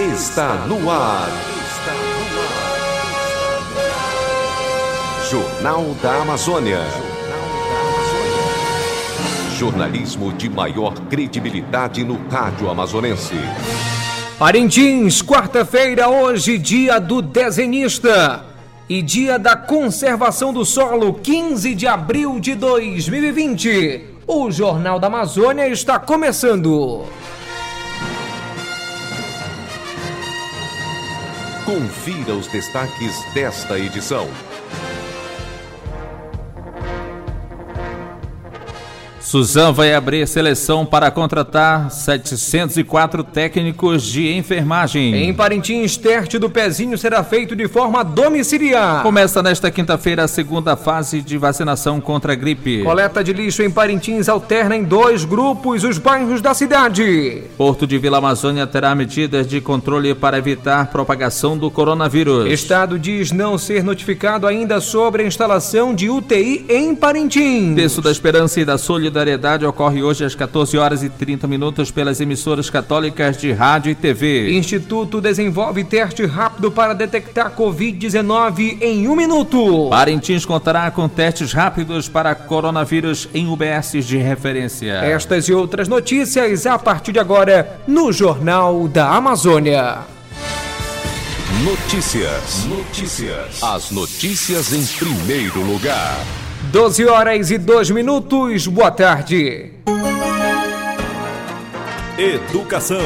está no ar. Jornal da Amazônia. Jornalismo de maior credibilidade no rádio amazonense. Parintins, quarta-feira, hoje, dia do desenhista e dia da conservação do solo, 15 de abril de 2020. O Jornal da Amazônia está começando. Confira os destaques desta edição. Suzan vai abrir seleção para contratar 704 técnicos de enfermagem. Em Parintins, teste do pezinho será feito de forma domiciliar. Começa nesta quinta-feira a segunda fase de vacinação contra a gripe. Coleta de lixo em Parintins alterna em dois grupos os bairros da cidade. Porto de Vila Amazônia terá medidas de controle para evitar propagação do coronavírus. Estado diz não ser notificado ainda sobre a instalação de UTI em Parintins. Terço da Esperança e da Solidariedade Solidariedade ocorre hoje às 14 horas e 30 minutos pelas emissoras católicas de rádio e TV. Instituto desenvolve teste rápido para detectar Covid-19 em um minuto. Parintins contará com testes rápidos para coronavírus em UBS de referência. Estas e outras notícias a partir de agora no Jornal da Amazônia. Notícias. Notícias. As notícias em primeiro lugar. 12 horas e 2 minutos. Boa tarde. Educação.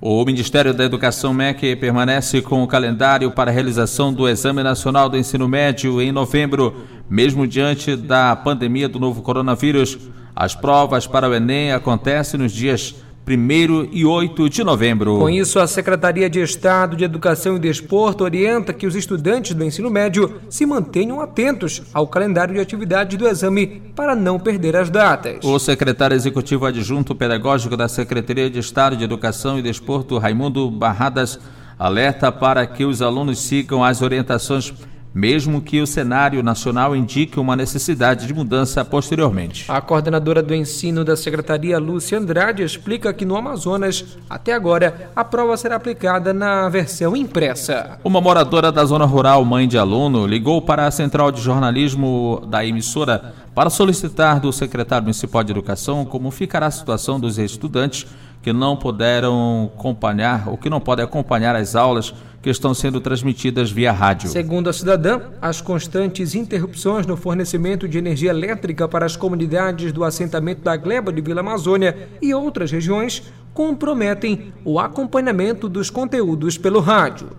O Ministério da Educação MEC permanece com o calendário para a realização do Exame Nacional do Ensino Médio em novembro, mesmo diante da pandemia do novo coronavírus. As provas para o Enem acontecem nos dias 1 e 8 de novembro. Com isso, a Secretaria de Estado de Educação e Desporto orienta que os estudantes do ensino médio se mantenham atentos ao calendário de atividades do exame para não perder as datas. O secretário executivo adjunto pedagógico da Secretaria de Estado de Educação e Desporto, Raimundo Barradas, alerta para que os alunos sigam as orientações mesmo que o cenário nacional indique uma necessidade de mudança posteriormente. A coordenadora do ensino da Secretaria, Lúcia Andrade, explica que no Amazonas, até agora, a prova será aplicada na versão impressa. Uma moradora da zona rural, mãe de aluno, ligou para a central de jornalismo da emissora para solicitar do secretário municipal de educação como ficará a situação dos estudantes que não puderam acompanhar ou que não podem acompanhar as aulas que estão sendo transmitidas via rádio. Segundo a cidadã, as constantes interrupções no fornecimento de energia elétrica para as comunidades do assentamento da Gleba de Vila Amazônia e outras regiões comprometem o acompanhamento dos conteúdos pelo rádio.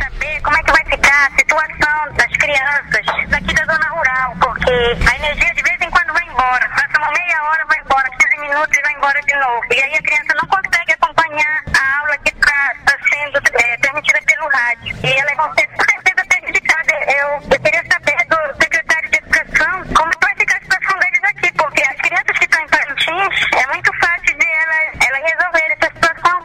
Saber como é que vai ficar a situação das crianças daqui da zona rural, porque a energia de vez em quando vai embora, uma meia hora, vai embora, 15 minutos e vai embora de novo. E aí a criança não consegue acompanhar a aula que está tá sendo é, transmitida pelo rádio. E ela ser com certeza prejudicada. Eu, eu queria saber do secretário de Educação como vai ficar a situação deles aqui, porque as crianças que estão em Parintins, é muito fácil de ela, ela resolver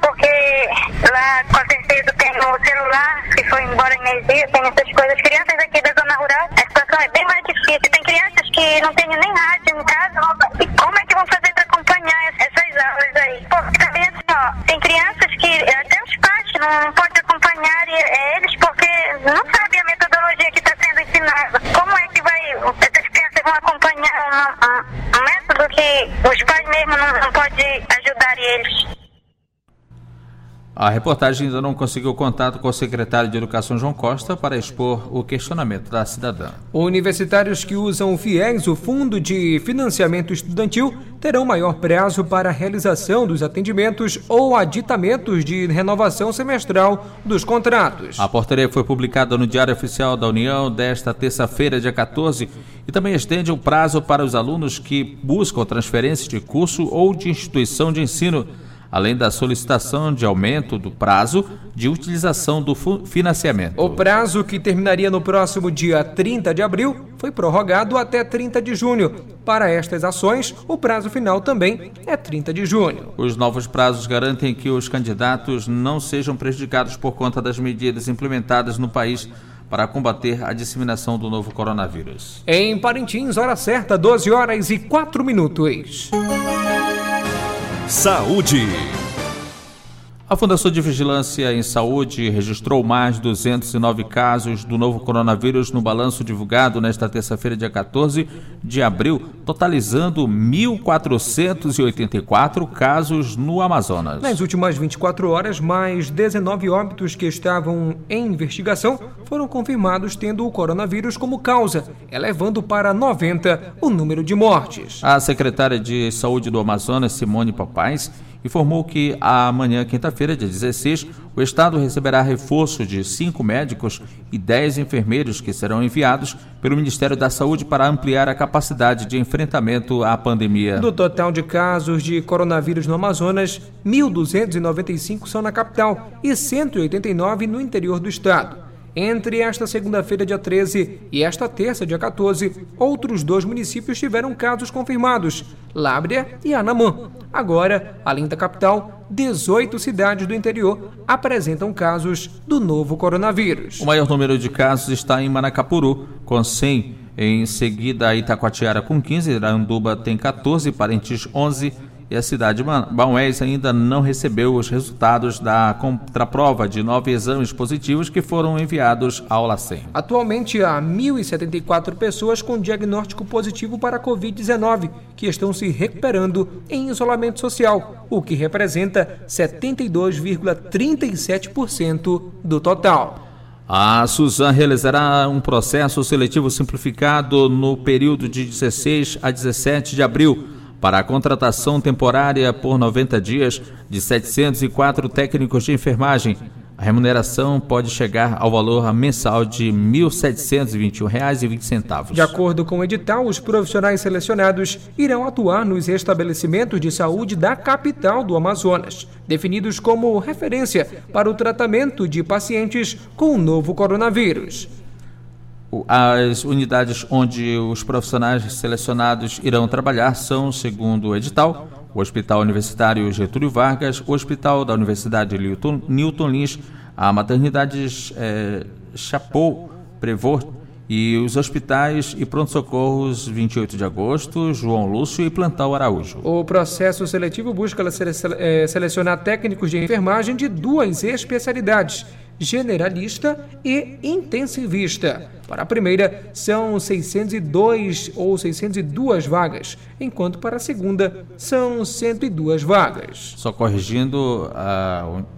porque lá com certeza tem o celular, que foi embora a energia, tem essas coisas. As crianças aqui da zona rural, a situação é bem mais difícil. Tem crianças que não têm nem rádio em casa, e como é que vão fazer para acompanhar essas aulas aí? Porque também assim, ó, tem crianças que até os pais não podem acompanhar eles porque não sabem a metodologia que está sendo ensinada. Como é que vai, essas crianças vão acompanhar um, um, um método que os pais mesmo não, não podem ajudar eles? A reportagem ainda não conseguiu contato com o secretário de Educação João Costa para expor o questionamento da cidadã. Universitários que usam o FIES, o Fundo de Financiamento Estudantil, terão maior prazo para a realização dos atendimentos ou aditamentos de renovação semestral dos contratos. A portaria foi publicada no Diário Oficial da União desta terça-feira, dia 14, e também estende o prazo para os alunos que buscam transferência de curso ou de instituição de ensino além da solicitação de aumento do prazo de utilização do financiamento. O prazo, que terminaria no próximo dia 30 de abril, foi prorrogado até 30 de junho. Para estas ações, o prazo final também é 30 de junho. Os novos prazos garantem que os candidatos não sejam prejudicados por conta das medidas implementadas no país para combater a disseminação do novo coronavírus. Em Parintins, hora certa, 12 horas e 4 minutos. Saúde. A Fundação de Vigilância em Saúde registrou mais 209 casos do novo coronavírus no balanço divulgado nesta terça-feira, dia 14 de abril, totalizando 1.484 casos no Amazonas. Nas últimas 24 horas, mais 19 óbitos que estavam em investigação foram confirmados tendo o coronavírus como causa, elevando para 90 o número de mortes. A secretária de Saúde do Amazonas, Simone Papais, informou que amanhã, quinta-feira, dia 16, o Estado receberá reforço de cinco médicos e dez enfermeiros que serão enviados pelo Ministério da Saúde para ampliar a capacidade de enfrentamento à pandemia. Do total de casos de coronavírus no Amazonas, 1.295 são na capital e 189 no interior do estado. Entre esta segunda-feira, dia 13, e esta terça, dia 14, outros dois municípios tiveram casos confirmados: Lábrea e Anamã. Agora, além da capital, 18 cidades do interior apresentam casos do novo coronavírus. O maior número de casos está em Manacapuru, com 100. Em seguida, Itacoatiara com 15, Iranduba tem 14, Parentes 11, e a cidade de Baués ainda não recebeu os resultados da contraprova de nove exames positivos que foram enviados ao LACEN. Atualmente há 1.074 pessoas com diagnóstico positivo para a Covid-19 que estão se recuperando em isolamento social, o que representa 72,37% do total. A Suzan realizará um processo seletivo simplificado no período de 16 a 17 de abril para a contratação temporária por 90 dias de 704 técnicos de enfermagem. A remuneração pode chegar ao valor mensal de R$ 1.721,20. De acordo com o edital, os profissionais selecionados irão atuar nos estabelecimentos de saúde da capital do Amazonas, definidos como referência para o tratamento de pacientes com o novo coronavírus. As unidades onde os profissionais selecionados irão trabalhar são, segundo o edital, o Hospital Universitário Getúlio Vargas, o Hospital da Universidade Newton, Newton Lins, a Maternidade é, Chapou Prevot e os hospitais e pronto-socorros 28 de agosto, João Lúcio e Plantal Araújo. O processo seletivo busca eh, selecionar técnicos de enfermagem de duas especialidades generalista e intensivista. Para a primeira, são 602 ou 602 vagas, enquanto para a segunda, são 102 vagas. Só corrigindo,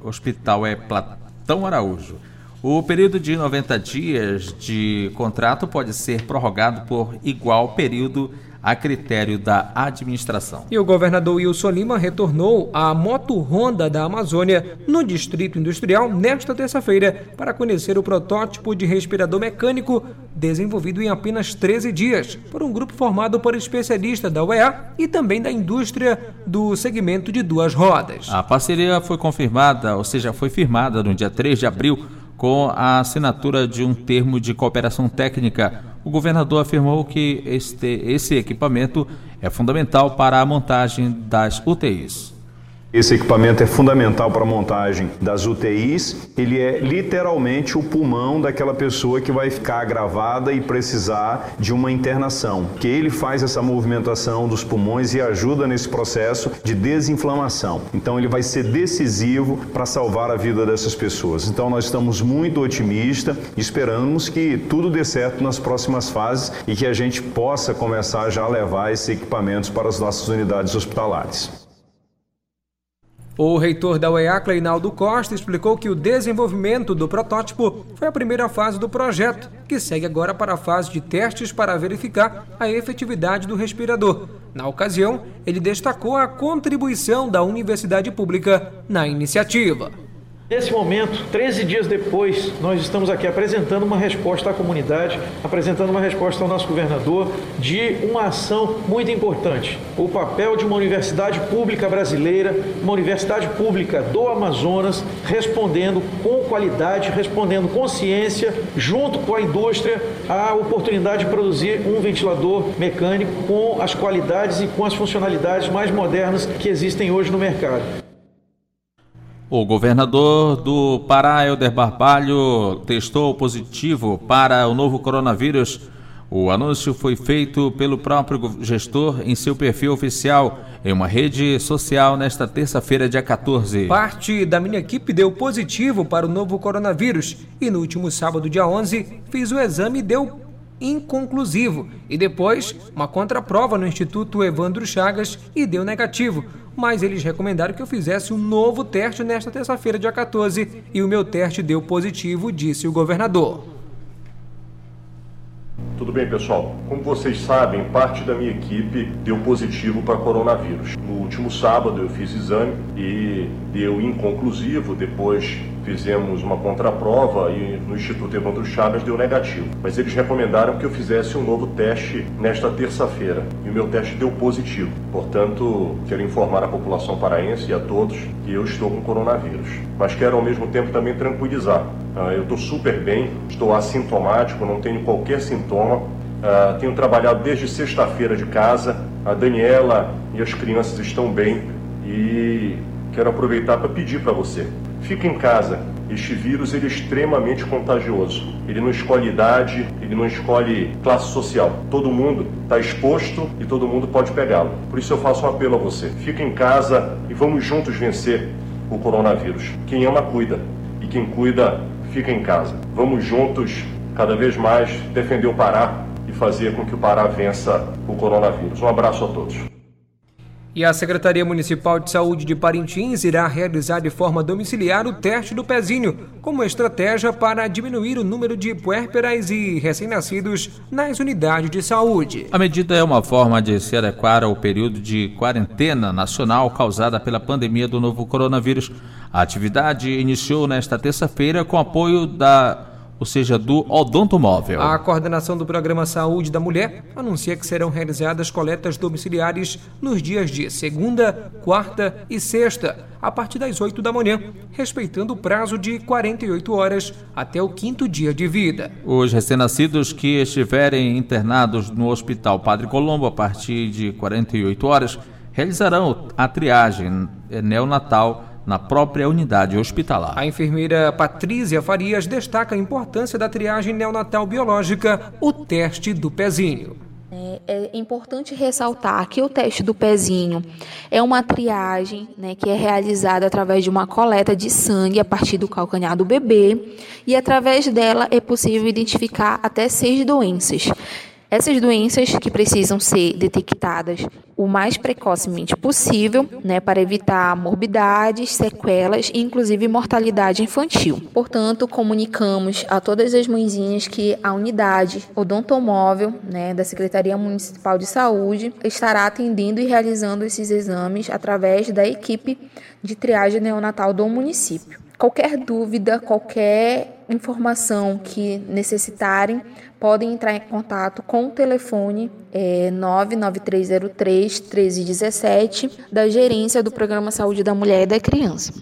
o hospital é Platão Araújo. O período de 90 dias de contrato pode ser prorrogado por igual período a critério da administração. E o governador Wilson Lima retornou à Moto Honda da Amazônia, no Distrito Industrial, nesta terça-feira, para conhecer o protótipo de respirador mecânico desenvolvido em apenas 13 dias por um grupo formado por especialistas da UEA e também da indústria do segmento de duas rodas. A parceria foi confirmada, ou seja, foi firmada no dia 3 de abril com a assinatura de um termo de cooperação técnica. O governador afirmou que este, esse equipamento é fundamental para a montagem das UTIs. Esse equipamento é fundamental para a montagem das UTIs. Ele é literalmente o pulmão daquela pessoa que vai ficar agravada e precisar de uma internação. Que ele faz essa movimentação dos pulmões e ajuda nesse processo de desinflamação. Então ele vai ser decisivo para salvar a vida dessas pessoas. Então nós estamos muito otimistas esperamos que tudo dê certo nas próximas fases e que a gente possa começar já a levar esses equipamentos para as nossas unidades hospitalares. O reitor da UEA, Cleinaldo Costa, explicou que o desenvolvimento do protótipo foi a primeira fase do projeto, que segue agora para a fase de testes para verificar a efetividade do respirador. Na ocasião, ele destacou a contribuição da Universidade Pública na iniciativa. Nesse momento, 13 dias depois, nós estamos aqui apresentando uma resposta à comunidade, apresentando uma resposta ao nosso governador de uma ação muito importante. O papel de uma universidade pública brasileira, uma universidade pública do Amazonas, respondendo com qualidade, respondendo com ciência, junto com a indústria, a oportunidade de produzir um ventilador mecânico com as qualidades e com as funcionalidades mais modernas que existem hoje no mercado. O governador do Pará, Helder Barbalho, testou positivo para o novo coronavírus. O anúncio foi feito pelo próprio gestor em seu perfil oficial em uma rede social nesta terça-feira, dia 14. Parte da minha equipe deu positivo para o novo coronavírus e no último sábado, dia 11, fiz o exame e deu inconclusivo. E depois, uma contraprova no Instituto Evandro Chagas e deu negativo. Mas eles recomendaram que eu fizesse um novo teste nesta terça-feira, dia 14, e o meu teste deu positivo, disse o governador. Tudo bem, pessoal? Como vocês sabem, parte da minha equipe deu positivo para coronavírus. No último sábado eu fiz exame e deu inconclusivo, depois fizemos uma contraprova e no Instituto Evandro Chagas deu negativo. Mas eles recomendaram que eu fizesse um novo teste nesta terça-feira e o meu teste deu positivo. Portanto, quero informar a população paraense e a todos que eu estou com coronavírus. Mas quero ao mesmo tempo também tranquilizar. Ah, eu estou super bem, estou assintomático, não tenho qualquer sintoma. Uh, tenho trabalhado desde sexta-feira de casa. A Daniela e as crianças estão bem e quero aproveitar para pedir para você Fique em casa. Este vírus ele é extremamente contagioso. Ele não escolhe idade, ele não escolhe classe social. Todo mundo está exposto e todo mundo pode pegá-lo. Por isso eu faço um apelo a você. Fique em casa e vamos juntos vencer o coronavírus. Quem ama, cuida. E quem cuida, fica em casa. Vamos juntos, cada vez mais, defender o Pará e fazer com que o Pará vença o coronavírus. Um abraço a todos. E a Secretaria Municipal de Saúde de Parintins irá realizar de forma domiciliar o teste do pezinho, como estratégia para diminuir o número de puérperas e recém-nascidos nas unidades de saúde. A medida é uma forma de se adequar ao período de quarentena nacional causada pela pandemia do novo coronavírus. A atividade iniciou nesta terça-feira com apoio da ou seja, do odontomóvel. A coordenação do Programa Saúde da Mulher anuncia que serão realizadas coletas domiciliares nos dias de segunda, quarta e sexta, a partir das 8 da manhã, respeitando o prazo de 48 horas até o quinto dia de vida. Os recém-nascidos que estiverem internados no Hospital Padre Colombo a partir de 48 horas realizarão a triagem neonatal na própria unidade hospitalar. A enfermeira Patrícia Farias destaca a importância da triagem neonatal biológica, o teste do pezinho. É, é importante ressaltar que o teste do pezinho é uma triagem né, que é realizada através de uma coleta de sangue a partir do calcanhar do bebê e através dela é possível identificar até seis doenças. Essas doenças que precisam ser detectadas o mais precocemente possível, né, para evitar morbidades, sequelas e inclusive mortalidade infantil. Portanto, comunicamos a todas as mãezinhas que a unidade odontomóvel, né, da Secretaria Municipal de Saúde estará atendendo e realizando esses exames através da equipe de triagem neonatal do município. Qualquer dúvida, qualquer informação que necessitarem, podem entrar em contato com o telefone é, 99303 1317 da gerência do Programa Saúde da Mulher e da Criança.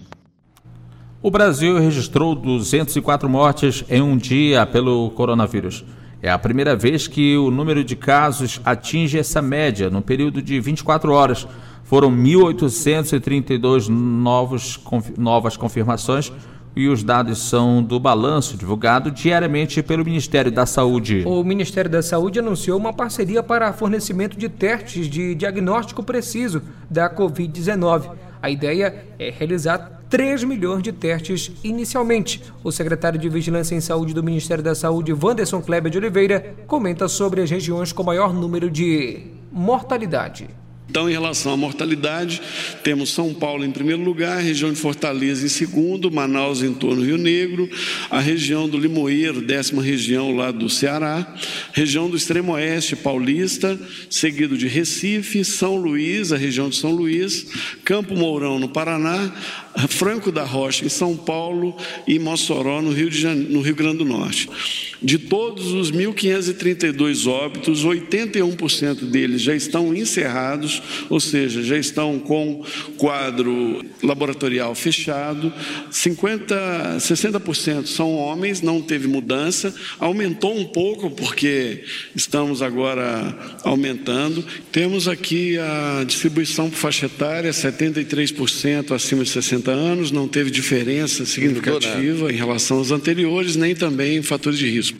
O Brasil registrou 204 mortes em um dia pelo coronavírus. É a primeira vez que o número de casos atinge essa média no período de 24 horas. Foram 1.832 novos, novas confirmações e os dados são do balanço divulgado diariamente pelo Ministério da Saúde. O Ministério da Saúde anunciou uma parceria para fornecimento de testes de diagnóstico preciso da Covid-19. A ideia é realizar 3 milhões de testes inicialmente. O secretário de Vigilância em Saúde do Ministério da Saúde, Wanderson Kleber de Oliveira, comenta sobre as regiões com maior número de mortalidade. Então, em relação à mortalidade, temos São Paulo em primeiro lugar, região de Fortaleza em segundo, Manaus em torno do Rio Negro, a região do Limoeiro, décima região lá do Ceará, região do extremo oeste paulista, seguido de Recife, São Luís, a região de São Luís, Campo Mourão no Paraná, Franco da Rocha, em São Paulo, e Mossoró, no Rio, de no Rio Grande do Norte. De todos os 1.532 óbitos, 81% deles já estão encerrados, ou seja, já estão com quadro laboratorial fechado. 50, 60% são homens, não teve mudança. Aumentou um pouco, porque estamos agora aumentando. Temos aqui a distribuição por faixa etária: 73% acima de 60 60 anos, não teve diferença significativa em relação aos anteriores, nem também em fatores de risco.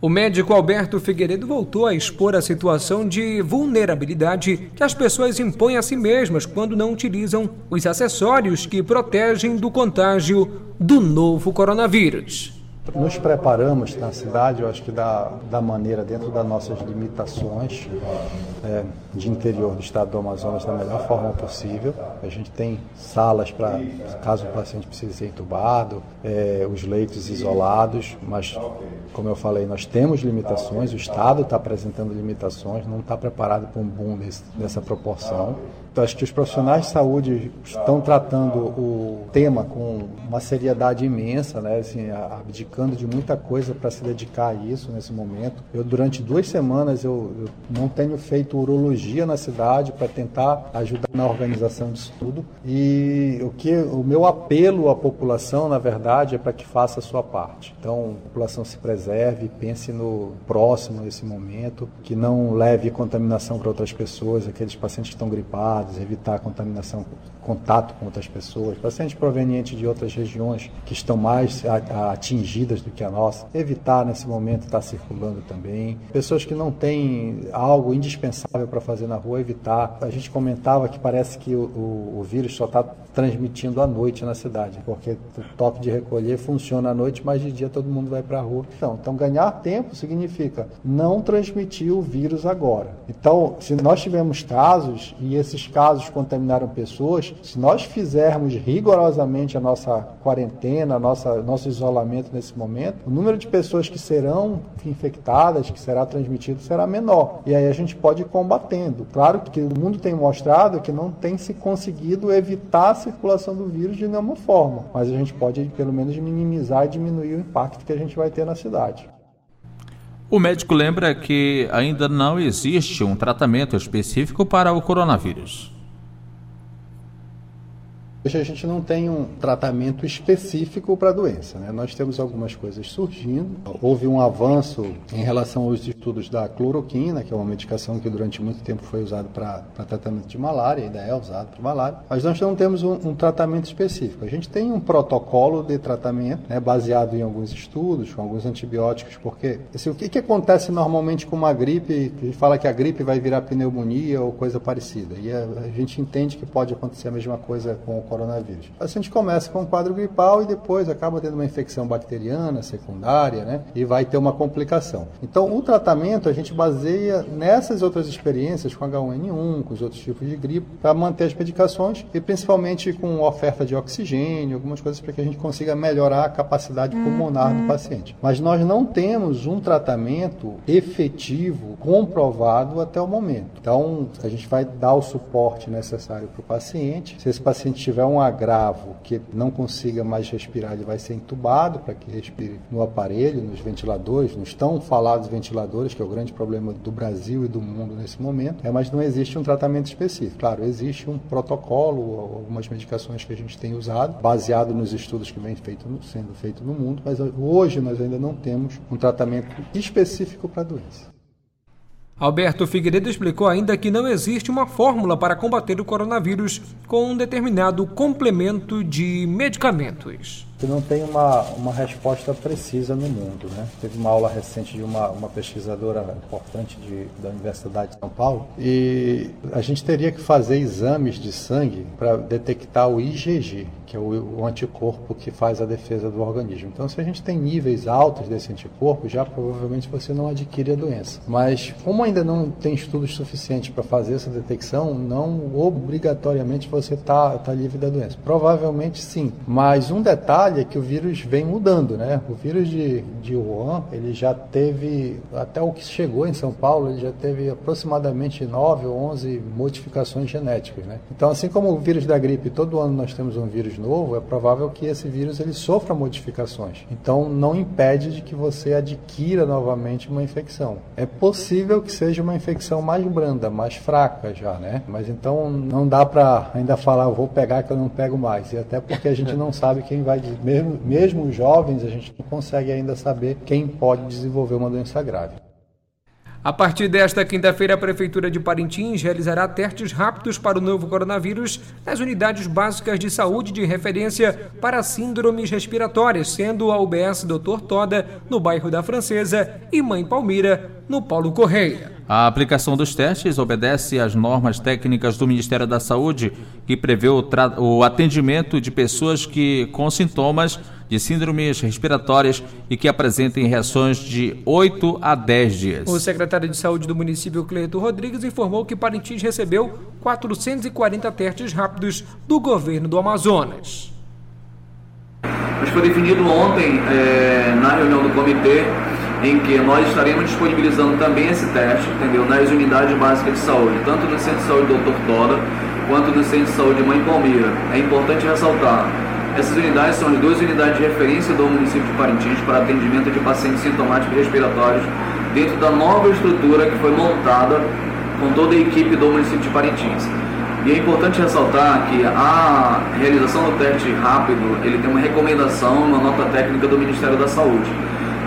O médico Alberto Figueiredo voltou a expor a situação de vulnerabilidade que as pessoas impõem a si mesmas quando não utilizam os acessórios que protegem do contágio do novo coronavírus. Nos preparamos na cidade, eu acho que da, da maneira, dentro das nossas limitações é, de interior do estado do Amazonas, da melhor forma possível. A gente tem salas para, caso o paciente precise ser entubado, é, os leitos isolados, mas, como eu falei, nós temos limitações, o estado está apresentando limitações, não está preparado para um boom desse, dessa proporção. Então, acho que os profissionais de saúde estão tratando o tema com uma seriedade imensa, né? assim, abdicando de muita coisa para se dedicar a isso nesse momento. Eu, durante duas semanas, eu, eu não tenho feito urologia na cidade para tentar ajudar na organização disso tudo. E o, que, o meu apelo à população, na verdade, é para que faça a sua parte. Então, a população se preserve, pense no próximo nesse momento, que não leve contaminação para outras pessoas, aqueles pacientes que estão gripados evitar contaminação, contato com outras pessoas, pacientes provenientes de outras regiões que estão mais atingidas do que a nossa, evitar nesse momento estar circulando também. Pessoas que não têm algo indispensável para fazer na rua, evitar. A gente comentava que parece que o, o, o vírus só está transmitindo à noite na cidade, porque o toque de recolher funciona à noite, mas de dia todo mundo vai para a rua. Então, então, ganhar tempo significa não transmitir o vírus agora. Então, se nós tivermos casos e esses casos contaminaram pessoas, se nós fizermos rigorosamente a nossa quarentena, a nossa, nosso isolamento nesse momento, o número de pessoas que serão infectadas, que será transmitido, será menor. E aí a gente pode ir combatendo. Claro que o mundo tem mostrado que não tem se conseguido evitar a circulação do vírus de nenhuma forma, mas a gente pode pelo menos minimizar e diminuir o impacto que a gente vai ter na cidade. O médico lembra que ainda não existe um tratamento específico para o coronavírus. Hoje a gente não tem um tratamento específico para a doença. Né? Nós temos algumas coisas surgindo. Houve um avanço em relação aos estudos da cloroquina, que é uma medicação que durante muito tempo foi usada para tratamento de malária, ainda é usado para malária. Mas nós não temos um, um, tratamento específico. A gente tem um protocolo de tratamento né, baseado em alguns estudos, com alguns antibióticos, porque assim, o que, que acontece normalmente com uma gripe? A gente fala que a gripe vai virar pneumonia ou coisa parecida. E a, a gente entende que pode acontecer a mesma coisa com coronavírus. A gente começa com um quadro gripal e depois acaba tendo uma infecção bacteriana secundária, né? E vai ter uma complicação. Então, o tratamento a gente baseia nessas outras experiências com H1N1, com os outros tipos de gripe, para manter as medicações e principalmente com oferta de oxigênio, algumas coisas para que a gente consiga melhorar a capacidade pulmonar do paciente. Mas nós não temos um tratamento efetivo, comprovado até o momento. Então, a gente vai dar o suporte necessário para o paciente. Se esse paciente tiver tiver um agravo que não consiga mais respirar, ele vai ser entubado para que respire no aparelho, nos ventiladores, nos tão falados ventiladores, que é o grande problema do Brasil e do mundo nesse momento, é, mas não existe um tratamento específico. Claro, existe um protocolo, algumas medicações que a gente tem usado, baseado nos estudos que vem feito, sendo feito no mundo, mas hoje nós ainda não temos um tratamento específico para a doença. Alberto Figueiredo explicou ainda que não existe uma fórmula para combater o coronavírus com um determinado complemento de medicamentos que não tem uma, uma resposta precisa no mundo. Né? Teve uma aula recente de uma, uma pesquisadora importante de, da Universidade de São Paulo e a gente teria que fazer exames de sangue para detectar o IgG, que é o, o, anticorpo que faz a defesa do organismo. Então, se a gente tem níveis altos desse anticorpo, já provavelmente você não adquire a doença. Mas, como ainda não tem estudos suficientes para fazer essa detecção, não obrigatoriamente você está tá livre da doença. Provavelmente sim. Mas um detalhe detalhe é que o vírus vem mudando, né? O vírus de, de Wuhan, ele já teve, até o que chegou em São Paulo, ele já teve aproximadamente 9 ou 11 modificações genéticas, né? Então, assim como o vírus da gripe, todo ano nós temos um vírus novo, é provável que esse vírus ele sofra modificações. Então, não impede de que você adquira novamente uma infecção. É possível que seja uma infecção mais branda, mais fraca já, né? Mas então não dá para ainda falar, vou pegar que eu não pego mais. E até porque a gente não sabe quem vai mesmo, mesmo jovens, a gente não consegue ainda saber quem pode desenvolver uma doença grave. A partir desta quinta-feira, a Prefeitura de Parintins realizará testes rápidos para o novo coronavírus nas unidades básicas de saúde de referência para síndromes respiratórias, sendo a UBS Dr. Toda, no bairro da Francesa, e Mãe Palmira, no Paulo Correia. A aplicação dos testes obedece às normas técnicas do Ministério da Saúde, que prevê o, o atendimento de pessoas que com sintomas de síndromes respiratórias e que apresentem reações de 8 a 10 dias. O secretário de Saúde do município, Cleito Rodrigues, informou que Parintins recebeu 440 testes rápidos do governo do Amazonas. Mas foi definido ontem, é, na reunião do comitê, em que nós estaremos disponibilizando também esse teste, entendeu, nas unidades básicas de saúde, tanto no Centro de Saúde Doutor Toda, quanto no Centro de Saúde Mãe Palmira. É importante ressaltar, essas unidades são as duas unidades de referência do município de Parintins para atendimento de pacientes sintomáticos respiratórios dentro da nova estrutura que foi montada com toda a equipe do município de Parintins. E é importante ressaltar que a realização do teste rápido, ele tem uma recomendação, uma nota técnica do Ministério da Saúde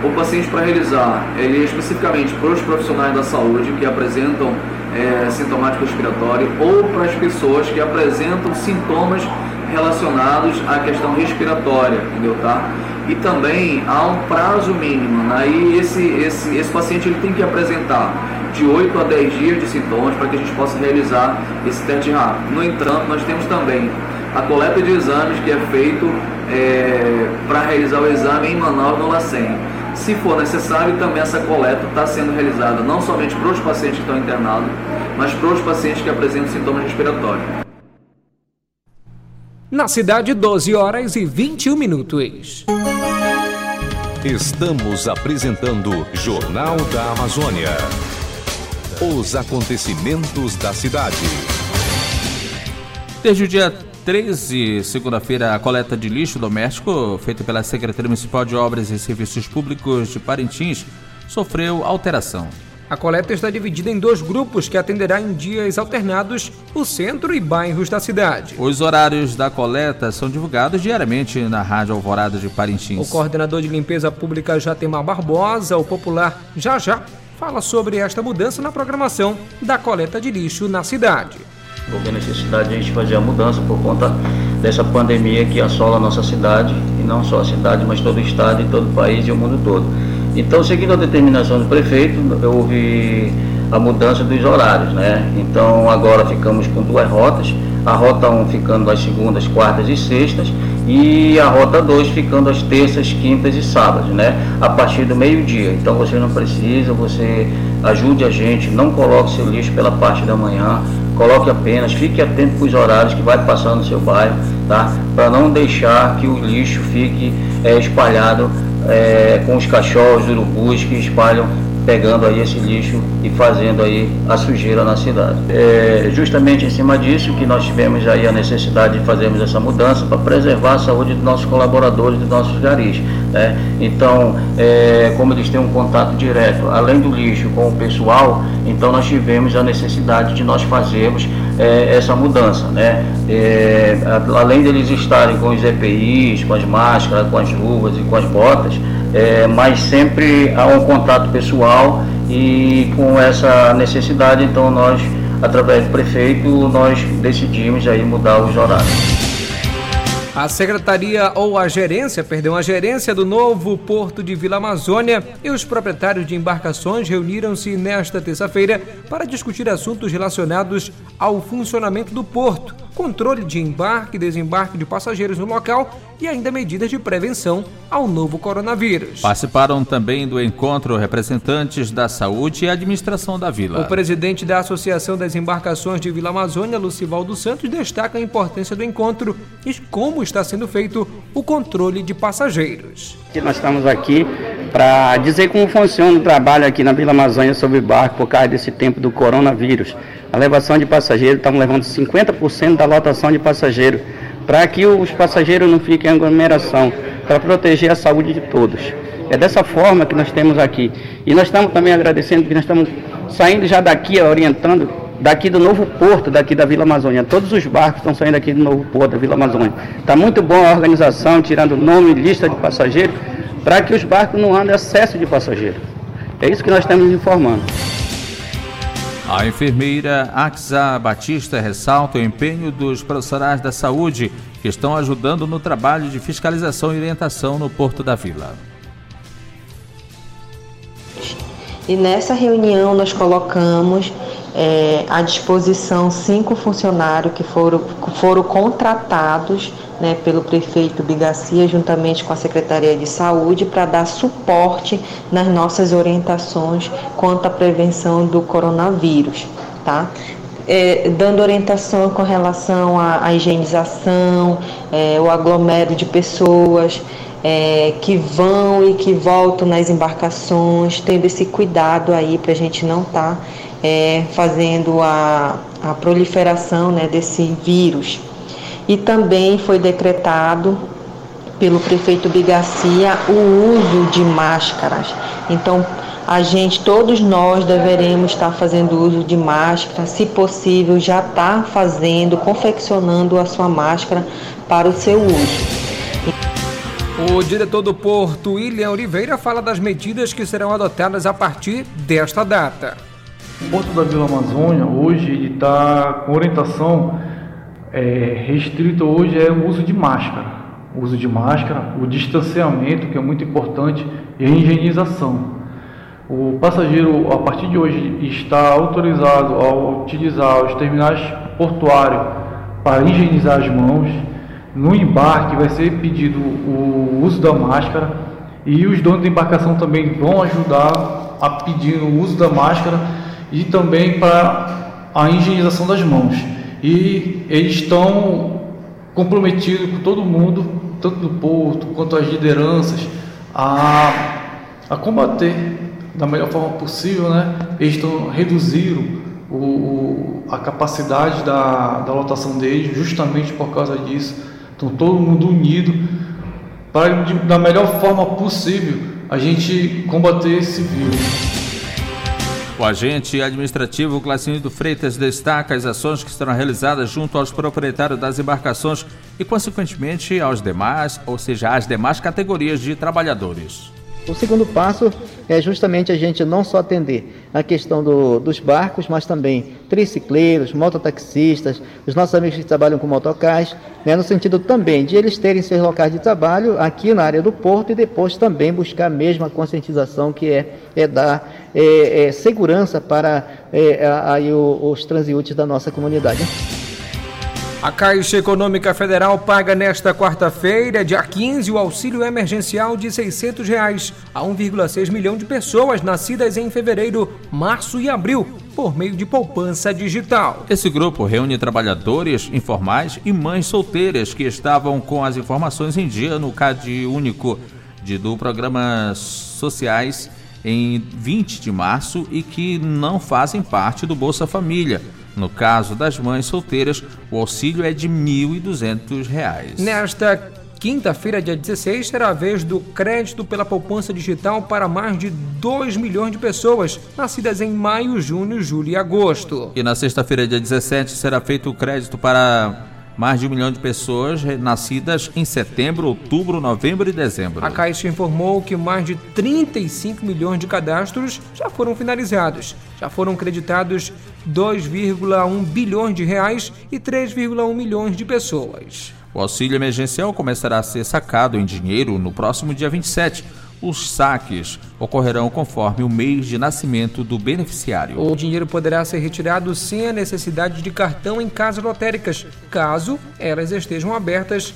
o paciente para realizar, ele é especificamente para os profissionais da saúde que apresentam é, sintomático respiratório ou para as pessoas que apresentam sintomas relacionados à questão respiratória, entendeu, tá? E também há um prazo mínimo, né? e esse, esse, esse paciente ele tem que apresentar de 8 a 10 dias de sintomas para que a gente possa realizar esse teste rápido. No entanto, nós temos também a coleta de exames que é feito é, para realizar o exame em Manaus no LACEN. Se for necessário, também essa coleta está sendo realizada não somente para os pacientes que estão internados, mas para os pacientes que apresentam sintomas respiratórios. Na cidade, 12 horas e 21 minutos. Estamos apresentando Jornal da Amazônia. Os acontecimentos da cidade. Desde o dia 13, segunda-feira, a coleta de lixo doméstico, feita pela Secretaria Municipal de Obras e Serviços Públicos de Parintins, sofreu alteração. A coleta está dividida em dois grupos que atenderá em dias alternados o centro e bairros da cidade. Os horários da coleta são divulgados diariamente na Rádio Alvorada de Parintins. O coordenador de limpeza pública Jatemar Barbosa, o popular Já Já, fala sobre esta mudança na programação da coleta de lixo na cidade houve a necessidade de a gente fazer a mudança por conta dessa pandemia que assola a nossa cidade, e não só a cidade, mas todo o estado e todo o país e o mundo todo. Então, seguindo a determinação do prefeito, houve a mudança dos horários, né? Então, agora ficamos com duas rotas, a rota 1 ficando às segundas, quartas e sextas, e a rota 2 ficando às terças, quintas e sábados, né? A partir do meio-dia. Então você não precisa, você ajude a gente, não coloque seu lixo pela parte da manhã, coloque apenas, fique atento para os horários que vai passar no seu bairro, tá? Para não deixar que o lixo fique é, espalhado é, com os cachorros, urubus que espalham pegando aí esse lixo e fazendo aí a sujeira na cidade. É justamente em cima disso que nós tivemos aí a necessidade de fazermos essa mudança para preservar a saúde dos nossos colaboradores, dos nossos garis. Né? Então, é, como eles têm um contato direto, além do lixo com o pessoal, então nós tivemos a necessidade de nós fazermos é, essa mudança. Né? É, além deles estarem com os EPIs, com as máscaras, com as luvas e com as botas, é, mas sempre há um contato pessoal e com essa necessidade, então nós, através do prefeito, nós decidimos aí mudar os horários. A secretaria ou a gerência, perdão, a gerência do novo porto de Vila Amazônia e os proprietários de embarcações reuniram-se nesta terça-feira para discutir assuntos relacionados ao funcionamento do porto, controle de embarque e desembarque de passageiros no local e ainda medidas de prevenção ao novo coronavírus. Participaram também do encontro representantes da saúde e administração da vila. O presidente da Associação das Embarcações de Vila Amazônia, Lucivaldo Santos, destaca a importância do encontro e como está sendo feito o controle de passageiros. Nós estamos aqui para dizer como funciona o trabalho aqui na Vila Amazônia sobre barco por causa desse tempo do coronavírus. A levação de passageiros, estamos levando 50% da lotação de passageiros para que os passageiros não fiquem em aglomeração, para proteger a saúde de todos. É dessa forma que nós temos aqui. E nós estamos também agradecendo que nós estamos saindo já daqui, orientando, daqui do novo porto, daqui da Vila Amazônia. Todos os barcos estão saindo aqui do novo porto da Vila Amazônia. Está muito bom a organização, tirando nome lista de passageiros, para que os barcos não andem excesso de passageiros. É isso que nós estamos informando. A enfermeira Axa Batista ressalta o empenho dos profissionais da saúde que estão ajudando no trabalho de fiscalização e orientação no Porto da Vila. E nessa reunião nós colocamos é, à disposição cinco funcionários que foram, foram contratados né, pelo prefeito Bigacia, juntamente com a Secretaria de Saúde, para dar suporte nas nossas orientações quanto à prevenção do coronavírus. Tá? É, dando orientação com relação à, à higienização, é, o aglomero de pessoas é, que vão e que voltam nas embarcações, tendo esse cuidado aí para a gente não estar tá, é, fazendo a, a proliferação né, desse vírus e também foi decretado pelo prefeito Bigacia o uso de máscaras. Então, a gente, todos nós deveremos estar fazendo uso de máscara, se possível, já está fazendo, confeccionando a sua máscara para o seu uso. O diretor do Porto, William Oliveira, fala das medidas que serão adotadas a partir desta data. O Porto da Vila Amazônia hoje está com orientação é, restrito hoje é o uso de máscara. O uso de máscara, o distanciamento, que é muito importante, e a higienização. O passageiro, a partir de hoje, está autorizado a utilizar os terminais portuários para higienizar as mãos. No embarque vai ser pedido o uso da máscara e os donos da embarcação também vão ajudar a pedir o uso da máscara e também para a higienização das mãos e eles estão comprometidos com todo mundo, tanto do porto quanto as lideranças, a, a combater da melhor forma possível, né? Eles estão reduziram o, a capacidade da, da lotação deles justamente por causa disso. Estão todo mundo unido para de, da melhor forma possível a gente combater esse vírus. O agente administrativo Glacindo Freitas destaca as ações que serão realizadas junto aos proprietários das embarcações e, consequentemente, aos demais, ou seja, às demais categorias de trabalhadores. O segundo passo é justamente a gente não só atender a questão do, dos barcos, mas também tricicleiros, mototaxistas, os nossos amigos que trabalham com motocais, né, no sentido também de eles terem seus locais de trabalho aqui na área do porto e depois também buscar a mesma conscientização que é, é dar é, é, segurança para é, aí, os transeúntes da nossa comunidade. A Caixa Econômica Federal paga nesta quarta-feira, dia 15, o auxílio emergencial de 600 reais a 1,6 milhão de pessoas nascidas em fevereiro, março e abril, por meio de poupança digital. Esse grupo reúne trabalhadores informais e mães solteiras que estavam com as informações em dia no CAD único de, do programa sociais em 20 de março e que não fazem parte do Bolsa Família. No caso das mães solteiras, o auxílio é de R$ 1.200. Nesta quinta-feira, dia 16, será a vez do crédito pela poupança digital para mais de 2 milhões de pessoas nascidas em maio, junho, julho e agosto. E na sexta-feira, dia 17, será feito o crédito para mais de um milhão de pessoas nascidas em setembro, outubro, novembro e dezembro. A Caixa informou que mais de 35 milhões de cadastros já foram finalizados. Já foram creditados 2,1 bilhões de reais e 3,1 milhões de pessoas. O auxílio emergencial começará a ser sacado em dinheiro no próximo dia 27 os saques ocorrerão conforme o mês de nascimento do beneficiário. O dinheiro poderá ser retirado sem a necessidade de cartão em casas lotéricas, caso elas estejam abertas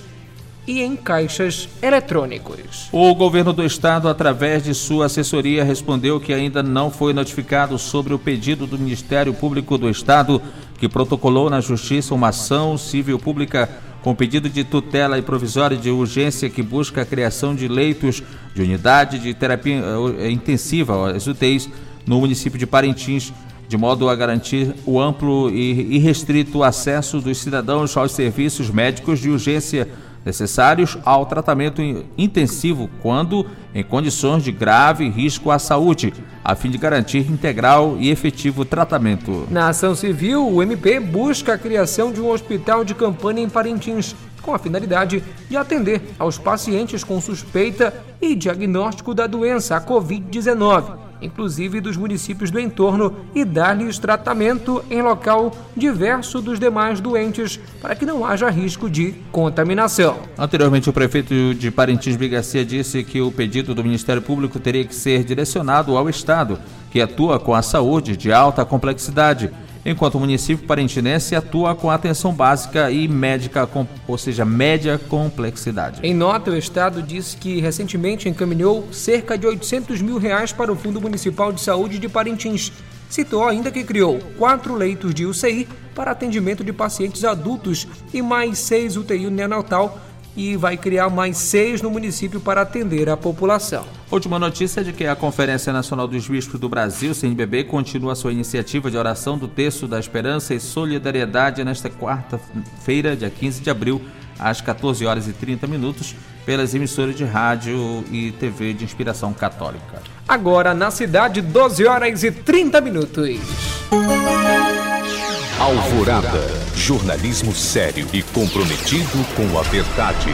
e em caixas eletrônicos. O governo do estado, através de sua assessoria, respondeu que ainda não foi notificado sobre o pedido do Ministério Público do Estado, que protocolou na Justiça uma ação civil pública com pedido de tutela e provisória de urgência que busca a criação de leitos de unidade de terapia eh, intensiva, as UTIs, no município de Parintins, de modo a garantir o amplo e irrestrito acesso dos cidadãos aos serviços médicos de urgência necessários ao tratamento intensivo quando em condições de grave risco à saúde, a fim de garantir integral e efetivo tratamento. Na ação civil, o MP busca a criação de um hospital de campanha em Parintins, com a finalidade de atender aos pacientes com suspeita e diagnóstico da doença, a Covid-19 inclusive dos municípios do entorno, e dar-lhes tratamento em local diverso dos demais doentes, para que não haja risco de contaminação. Anteriormente, o prefeito de Parintins Bigacia disse que o pedido do Ministério Público teria que ser direcionado ao Estado, que atua com a saúde de alta complexidade enquanto o município parentinense atua com atenção básica e médica, ou seja, média complexidade. Em nota, o Estado disse que recentemente encaminhou cerca de 800 mil reais para o Fundo Municipal de Saúde de Parintins. Citou ainda que criou quatro leitos de UCI para atendimento de pacientes adultos e mais seis UTI neonatal e vai criar mais seis no município para atender a população. Última notícia é de que a Conferência Nacional dos Bispos do Brasil, CNBB, continua sua iniciativa de oração do Texto da Esperança e Solidariedade nesta quarta-feira, dia 15 de abril, às 14 horas e 30 minutos, pelas emissoras de rádio e TV de inspiração católica. Agora na cidade, 12 horas e 30 minutos. Alvorada. Jornalismo sério e comprometido com a verdade.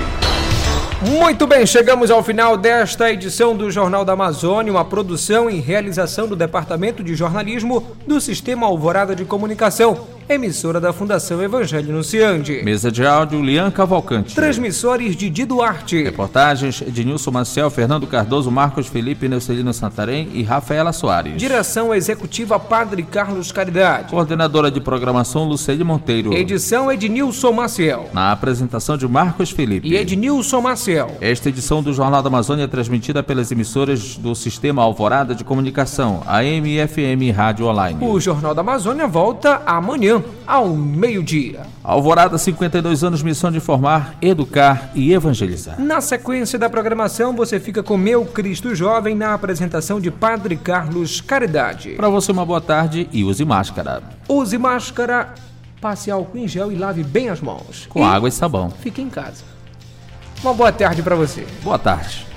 Muito bem, chegamos ao final desta edição do Jornal da Amazônia, uma produção e realização do Departamento de Jornalismo do Sistema Alvorada de Comunicação emissora da Fundação Evangelho Anunciante. Mesa de áudio, Lian Cavalcante. Transmissores Didi Duarte. Reportagens de Nilson Maciel, Fernando Cardoso, Marcos Felipe, Neucelino Santarém e Rafaela Soares. Direção Executiva Padre Carlos Caridade. Coordenadora de Programação, Lucede Monteiro. Edição Ednilson Maciel. Na apresentação de Marcos Felipe. E Ednilson Maciel. Esta edição do Jornal da Amazônia é transmitida pelas emissoras do Sistema Alvorada de Comunicação, AM e FM Rádio Online. O Jornal da Amazônia volta amanhã ao meio-dia. Alvorada, 52 anos, missão de informar, educar e evangelizar. Na sequência da programação, você fica com Meu Cristo Jovem na apresentação de Padre Carlos Caridade. Para você, uma boa tarde e use máscara. Use máscara, passe álcool em gel e lave bem as mãos. Com e água e sabão. Fique em casa. Uma boa tarde para você. Boa tarde.